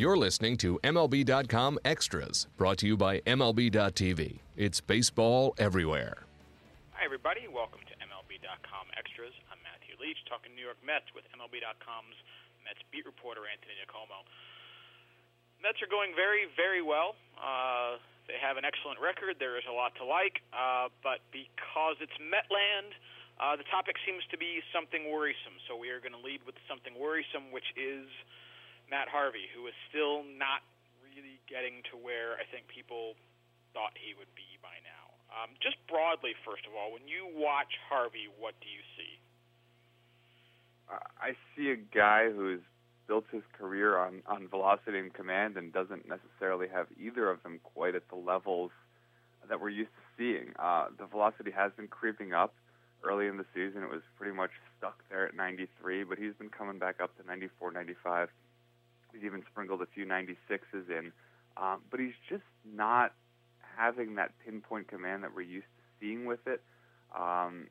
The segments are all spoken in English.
You're listening to MLB.com Extras, brought to you by MLB.tv. It's baseball everywhere. Hi, everybody. Welcome to MLB.com Extras. I'm Matthew Leach, talking New York Mets with MLB.com's Mets beat reporter Anthony DiComo. Mets are going very, very well. Uh, they have an excellent record. There is a lot to like, uh, but because it's Metland, uh, the topic seems to be something worrisome. So we are going to lead with something worrisome, which is Matt Harvey, who is still not really getting to where I think people thought he would be by now. Um, just broadly, first of all, when you watch Harvey, what do you see? I see a guy who's built his career on on velocity and command and doesn't necessarily have either of them quite at the levels that we're used to seeing. Uh, the velocity has been creeping up. Early in the season, it was pretty much stuck there at 93, but he's been coming back up to 94, 95. He's even sprinkled a few 96s in, um, but he's just not having that pinpoint command that we're used to seeing with it. Um,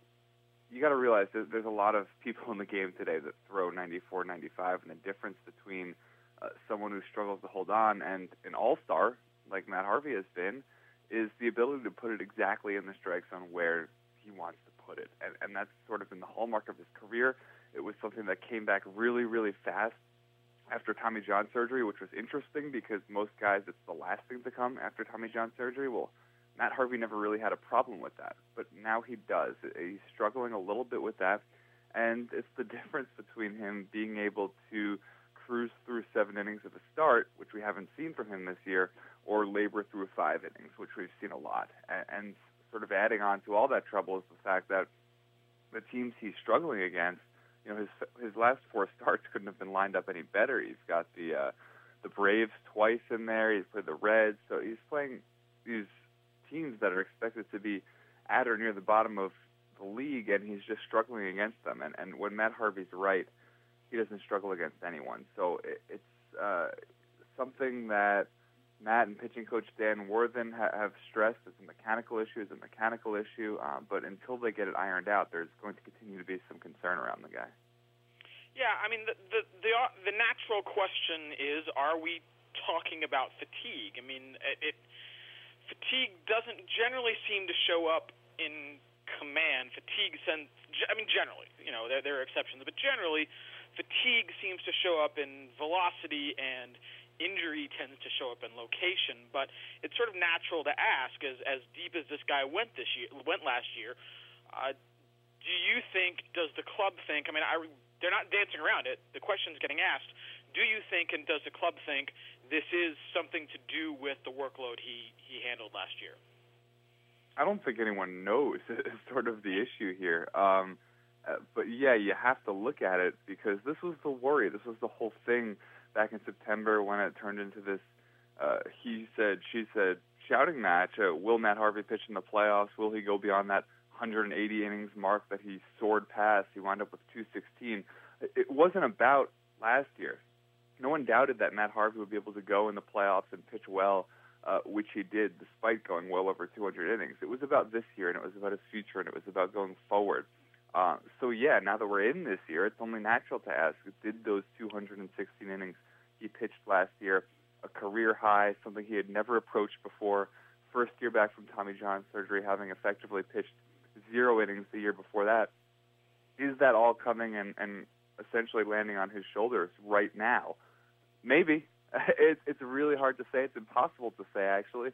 you got to realize that there's a lot of people in the game today that throw 94, 95, and the difference between uh, someone who struggles to hold on and an all-star like Matt Harvey has been is the ability to put it exactly in the strike zone where he wants to put it, and, and that's sort of been the hallmark of his career. It was something that came back really, really fast after Tommy John surgery, which was interesting because most guys it's the last thing to come after Tommy John surgery. Well, Matt Harvey never really had a problem with that, but now he does. He's struggling a little bit with that, and it's the difference between him being able to cruise through seven innings of a start, which we haven't seen from him this year, or labor through five innings, which we've seen a lot. And sort of adding on to all that trouble is the fact that the teams he's struggling against you know his his last four starts couldn't have been lined up any better. He's got the uh, the Braves twice in there. He's played the Reds, so he's playing these teams that are expected to be at or near the bottom of the league, and he's just struggling against them. And and when Matt Harvey's right, he doesn't struggle against anyone. So it, it's uh, something that Matt and pitching coach Dan Warthen ha- have stressed it's a mechanical issue, it's a mechanical issue. Uh, but until they get it ironed out, there's going to continue to be some concern around the guy. Yeah, I mean the the the, the natural question is: Are we talking about fatigue? I mean, it, it fatigue doesn't generally seem to show up in command. Fatigue sends, I mean, generally, you know, there there are exceptions, but generally, fatigue seems to show up in velocity and injury tends to show up in location, but it's sort of natural to ask as as deep as this guy went this year went last year. Uh, do you think? Does the club think? I mean, I, they're not dancing around it. The question's getting asked. Do you think, and does the club think this is something to do with the workload he he handled last year? I don't think anyone knows is sort of the issue here. Um, uh, but yeah, you have to look at it because this was the worry. This was the whole thing back in September when it turned into this uh, he said, she said shouting match. Uh, will Matt Harvey pitch in the playoffs? Will he go beyond that 180 innings mark that he soared past? He wound up with 216. It wasn't about last year. No one doubted that Matt Harvey would be able to go in the playoffs and pitch well, uh, which he did despite going well over 200 innings. It was about this year, and it was about his future, and it was about going forward. Uh, so yeah, now that we're in this year, it's only natural to ask: Did those 216 innings he pitched last year a career high, something he had never approached before? First year back from Tommy John surgery, having effectively pitched zero innings the year before that. Is that all coming and, and essentially landing on his shoulders right now? Maybe. It, it's really hard to say. It's impossible to say, actually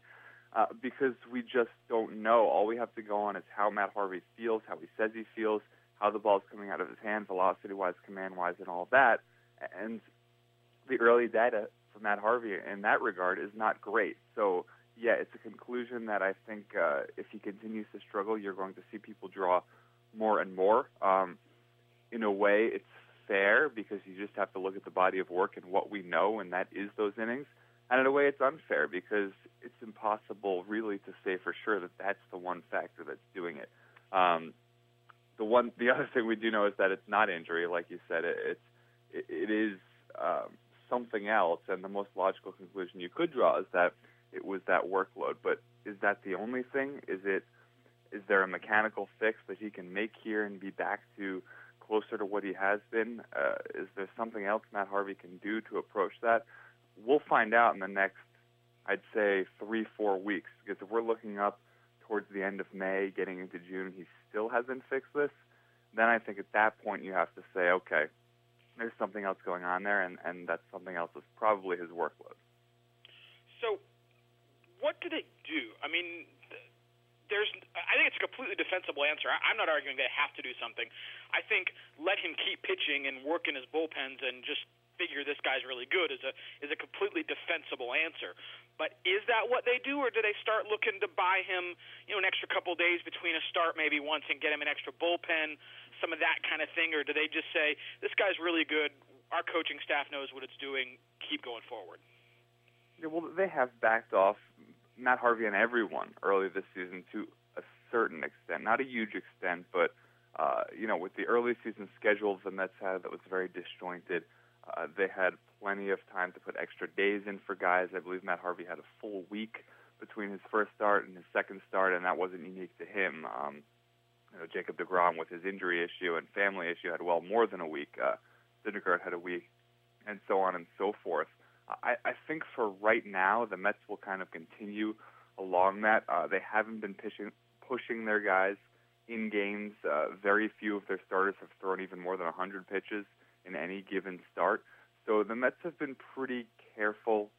uh, because we just don't know. All we have to go on is how Matt Harvey feels, how he says he feels, how the ball's coming out of his hand, velocity wise, command wise, and all that. And the early data for Matt Harvey in that regard is not great. So, yeah, it's a conclusion that I think uh, if he continues to struggle, you're going to see people draw more and more. Um, in a way, it's fair because you just have to look at the body of work and what we know, and that is those innings. And in a way, it's unfair because it's impossible really to say for sure that that's the one factor that's doing it. Um, the one, the other thing we do know is that it's not injury, like you said. It, it's it, it is um, something else, and the most logical conclusion you could draw is that it was that workload. But is that the only thing? Is it is there a mechanical fix that he can make here and be back to closer to what he has been? Uh, is there something else Matt Harvey can do to approach that? we'll find out in the next, I'd say, three, four weeks. Because if we're looking up towards the end of May, getting into June, he still hasn't fixed this, then I think at that point you have to say, okay, there's something else going on there, and, and that something else is probably his workload. So, what do they do? I mean, there's I think it's a completely defensible answer. I, I'm not arguing they have to do something. I think let him keep pitching and work in his bullpens and just figure this guy's really good is a is a completely defensible answer. But is that what they do, or do they start looking to buy him, you know, an extra couple days between a start maybe once and get him an extra bullpen, some of that kind of thing, or do they just say this guy's really good, our coaching staff knows what it's doing, keep going forward? Yeah, well, they have backed off Matt Harvey and everyone early this season to a certain extent, not a huge extent, but uh, you know, with the early season schedule the Mets had that was very disjointed, uh, they had plenty of time to put extra days in for guys. I believe Matt Harvey had a full week between his first start and his second start, and that wasn't unique to him. Um, you know, Jacob DeGrom with his injury issue and family issue had well more than a week. Uh, Syndergaard had a week, and so on and so forth. I, I think for right now, the Mets will kind of continue along that. Uh, they haven't been pushing pushing their guys in games. Uh, very few of their starters have thrown even more than 100 pitches in any given start. So the Mets have been pretty careful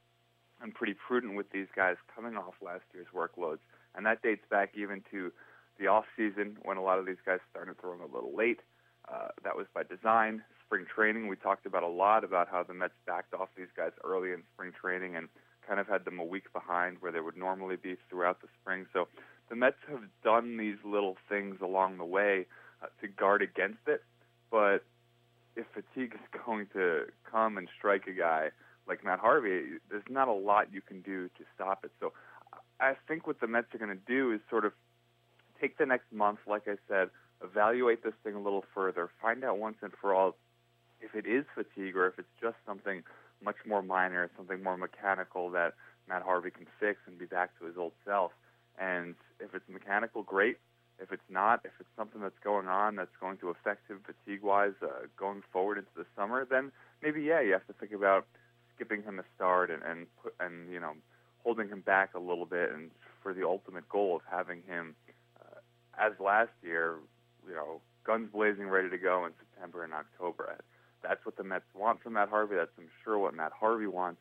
and pretty prudent with these guys coming off last year's workloads, and that dates back even to the off season when a lot of these guys started throwing a little late. That was by design spring training. We talked about a lot about how the Mets backed off these guys early in spring training and kind of had them a week behind where they would normally be throughout the spring. So the Mets have done these little things along the way uh, to guard against it. But if fatigue is going to come and strike a guy like Matt Harvey, there's not a lot you can do to stop it. So I think what the Mets are going to do is sort of take the next month, like I said, evaluate this thing a little further, find out once and for all if it is fatigue or if it's just something much more minor, something more mechanical that Matt Harvey can fix and be back to his old self. And if it's mechanical, great. If it's not, if it's something that's going on that's going to affect him fatigue-wise uh, going forward into the summer, then maybe yeah, you have to think about skipping him a start and and put, and you know holding him back a little bit, and for the ultimate goal of having him uh, as last year, you know, guns blazing, ready to go in September and October that's what the Mets want from Matt Harvey. That's I'm sure what Matt Harvey wants.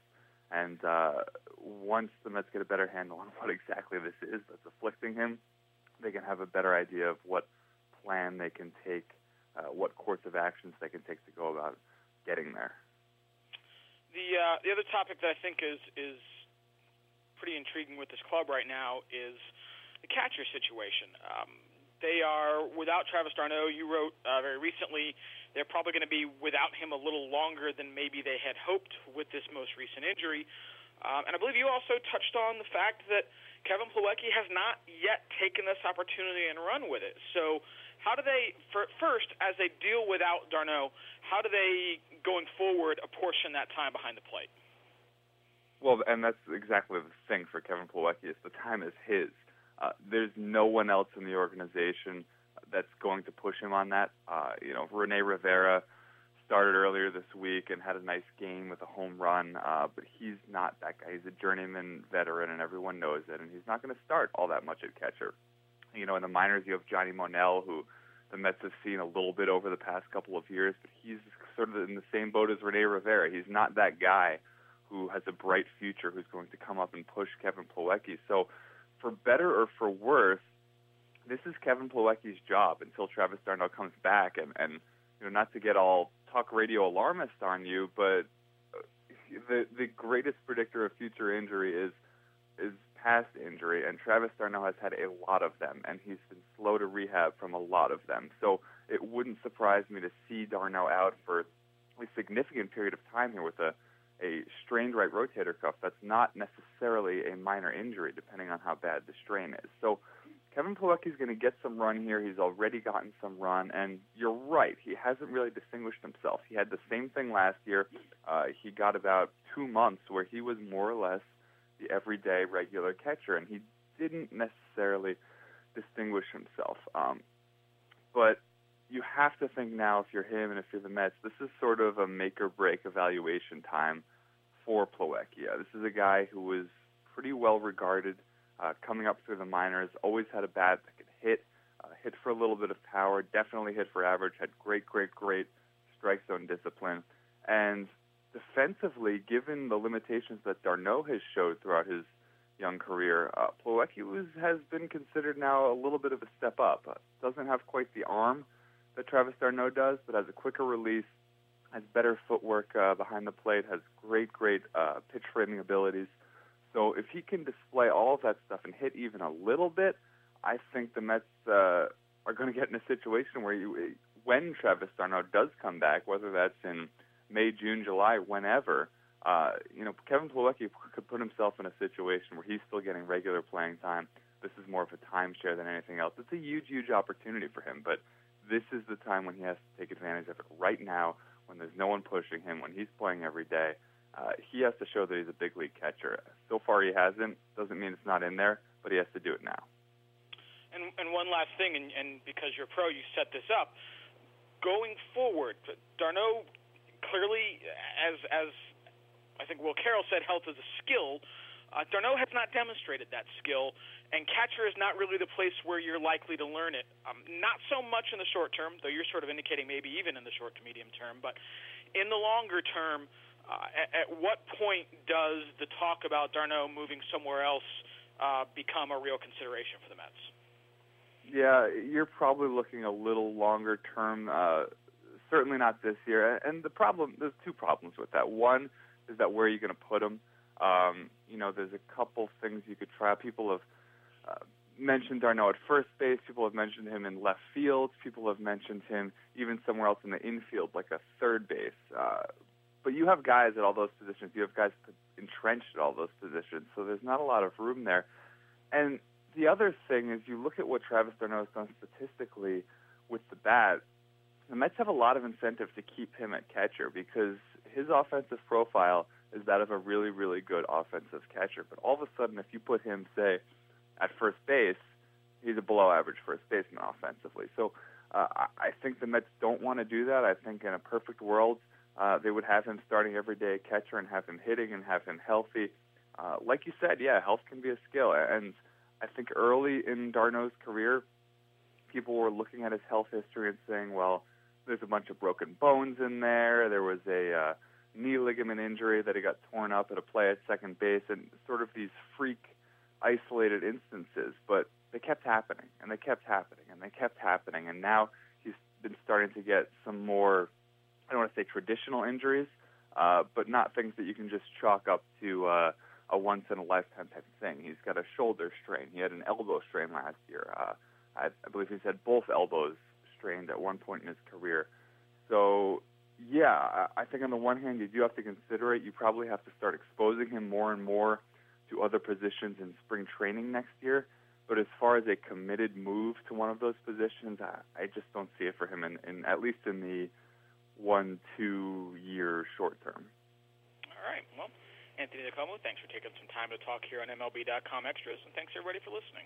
And uh, once the Mets get a better handle on what exactly this is that's afflicting him, they can have a better idea of what plan they can take, uh, what course of actions they can take to go about getting there. The uh, the other topic that I think is is pretty intriguing with this club right now is the catcher situation. Um, they are without Travis d'Arnaud. You wrote uh, very recently they're probably going to be without him a little longer than maybe they had hoped with this most recent injury. Um, and I believe you also touched on the fact that Kevin Plawecki has not yet taken this opportunity and run with it. So, how do they, for, first, as they deal without d'Arnaud, how do they, going forward, apportion that time behind the plate? Well, and that's exactly the thing for Kevin Plawecki is the time is his. Uh, there's no one else in the organization that's going to push him on that. Uh, you know, Rene Rivera started earlier this week and had a nice game with a home run, uh, but he's not that guy. He's a journeyman veteran, and everyone knows it. And he's not going to start all that much at catcher. You know, in the minors, you have Johnny Monell, who the Mets have seen a little bit over the past couple of years, but he's sort of in the same boat as Rene Rivera. He's not that guy who has a bright future who's going to come up and push Kevin Plawecki. So, for better or for worse, this is Kevin Plawecki's job until Travis d'Arnaud comes back, and and you know not to get all talk radio alarmist on you, but uh, the the greatest predictor of future injury is is past injury, and Travis d'Arnaud has had a lot of them, and he's been slow to rehab from a lot of them. So it wouldn't surprise me to see d'Arnaud out for a significant period of time here with a a strained right rotator cuff. That's not necessarily a minor injury, depending on how bad the strain is. So Kevin Plawecki's going to get some run here. He's already gotten some run, and you're right. He hasn't really distinguished himself. He had the same thing last year. Uh, he got about two months where he was more or less the everyday regular catcher, and he didn't necessarily distinguish himself. Um, but you have to think now, if you're him and if you're the Mets, this is sort of a make or break evaluation time for Plawecki. This is a guy who was pretty well regarded uh, coming up through the minors. Always had a bat that could hit, uh, hit for a little bit of power. Definitely hit for average. Had great, great, great strike zone discipline. And defensively, given the limitations that d'Arnaud has showed throughout his young career, uh, was, has been considered now a little bit of a step up. Uh, doesn't have quite the arm that Travis d'Arnaud does, but has a quicker release, has better footwork uh, behind the plate, has great, great uh, pitch framing abilities. So if he can display all of that stuff and hit even a little bit, I think the Mets uh, are going to get in a situation where you, when Travis d'Arnaud does come back, whether that's in May, June, July, whenever, uh, you know, Kevin Plawecki could put himself in a situation where he's still getting regular playing time. This is more of a timeshare than anything else. It's a huge, huge opportunity for him, but this is the time when he has to take advantage of it right now, when there's no one pushing him, when he's playing every day. Uh, he has to show that he's a big league catcher. So far, he hasn't. Doesn't mean it's not in there, but he has to do it now. And, and one last thing, and, and because you're pro, you set this up. Going forward, d'Arnaud clearly, as as I think Will Carroll said, health is a skill. Uh, d'Arnaud has not demonstrated that skill, and catcher is not really the place where you're likely to learn it. Um, not so much in the short term, though you're sort of indicating maybe even in the short to medium term, but in the longer term, uh, at, at what point does the talk about d'Arnaud moving somewhere else uh, become a real consideration for the Mets? Yeah, you're probably looking a little longer term. Uh, certainly not this year. And the problem, there's two problems with that. One is that where are you going to put him? Um, you know, there's a couple things you could try. People have uh, mentioned d'Arnaud at first base. People have mentioned him in left field. People have mentioned him even somewhere else in the infield, like a third base. Uh, but you have guys at all those positions. You have guys entrenched at all those positions. So there's not a lot of room there. And the other thing is you look at what Travis d'Arnaud has done statistically with the bat. The Mets have a lot of incentive to keep him at catcher because his offensive profile is that of a really, really good offensive catcher. But all of a sudden, if you put him, say, at first base, he's a below average first baseman offensively. So uh, I think the Mets don't want to do that. I think in a perfect world, uh, they would have him starting every day at catcher and have him hitting and have him healthy. Uh, like you said, yeah, health can be a skill. And I think early in d'Arnaud's career, people were looking at his health history and saying, well, there's a bunch of broken bones in there. There was a uh, knee ligament injury that he got torn up at a play at second base, and sort of these freak isolated instances. But they kept happening, and they kept happening, and they kept happening, and now he's been starting to get some more. I don't want to say traditional injuries, uh, but not things that you can just chalk up to uh, a once in a lifetime type of thing. He's got a shoulder strain. He had an elbow strain last year. Uh, I, I believe he's had both elbows strained at one point in his career. So, yeah, I think on the one hand, you do have to consider it. You probably have to start exposing him more and more to other positions in spring training next year. But as far as a committed move to one of those positions, I, I just don't see it for him, in, in at least in the one, two year short term. All right. Well, Anthony DiComo, thanks for taking some time to talk here on MLB.com Extras, and thanks everybody for listening.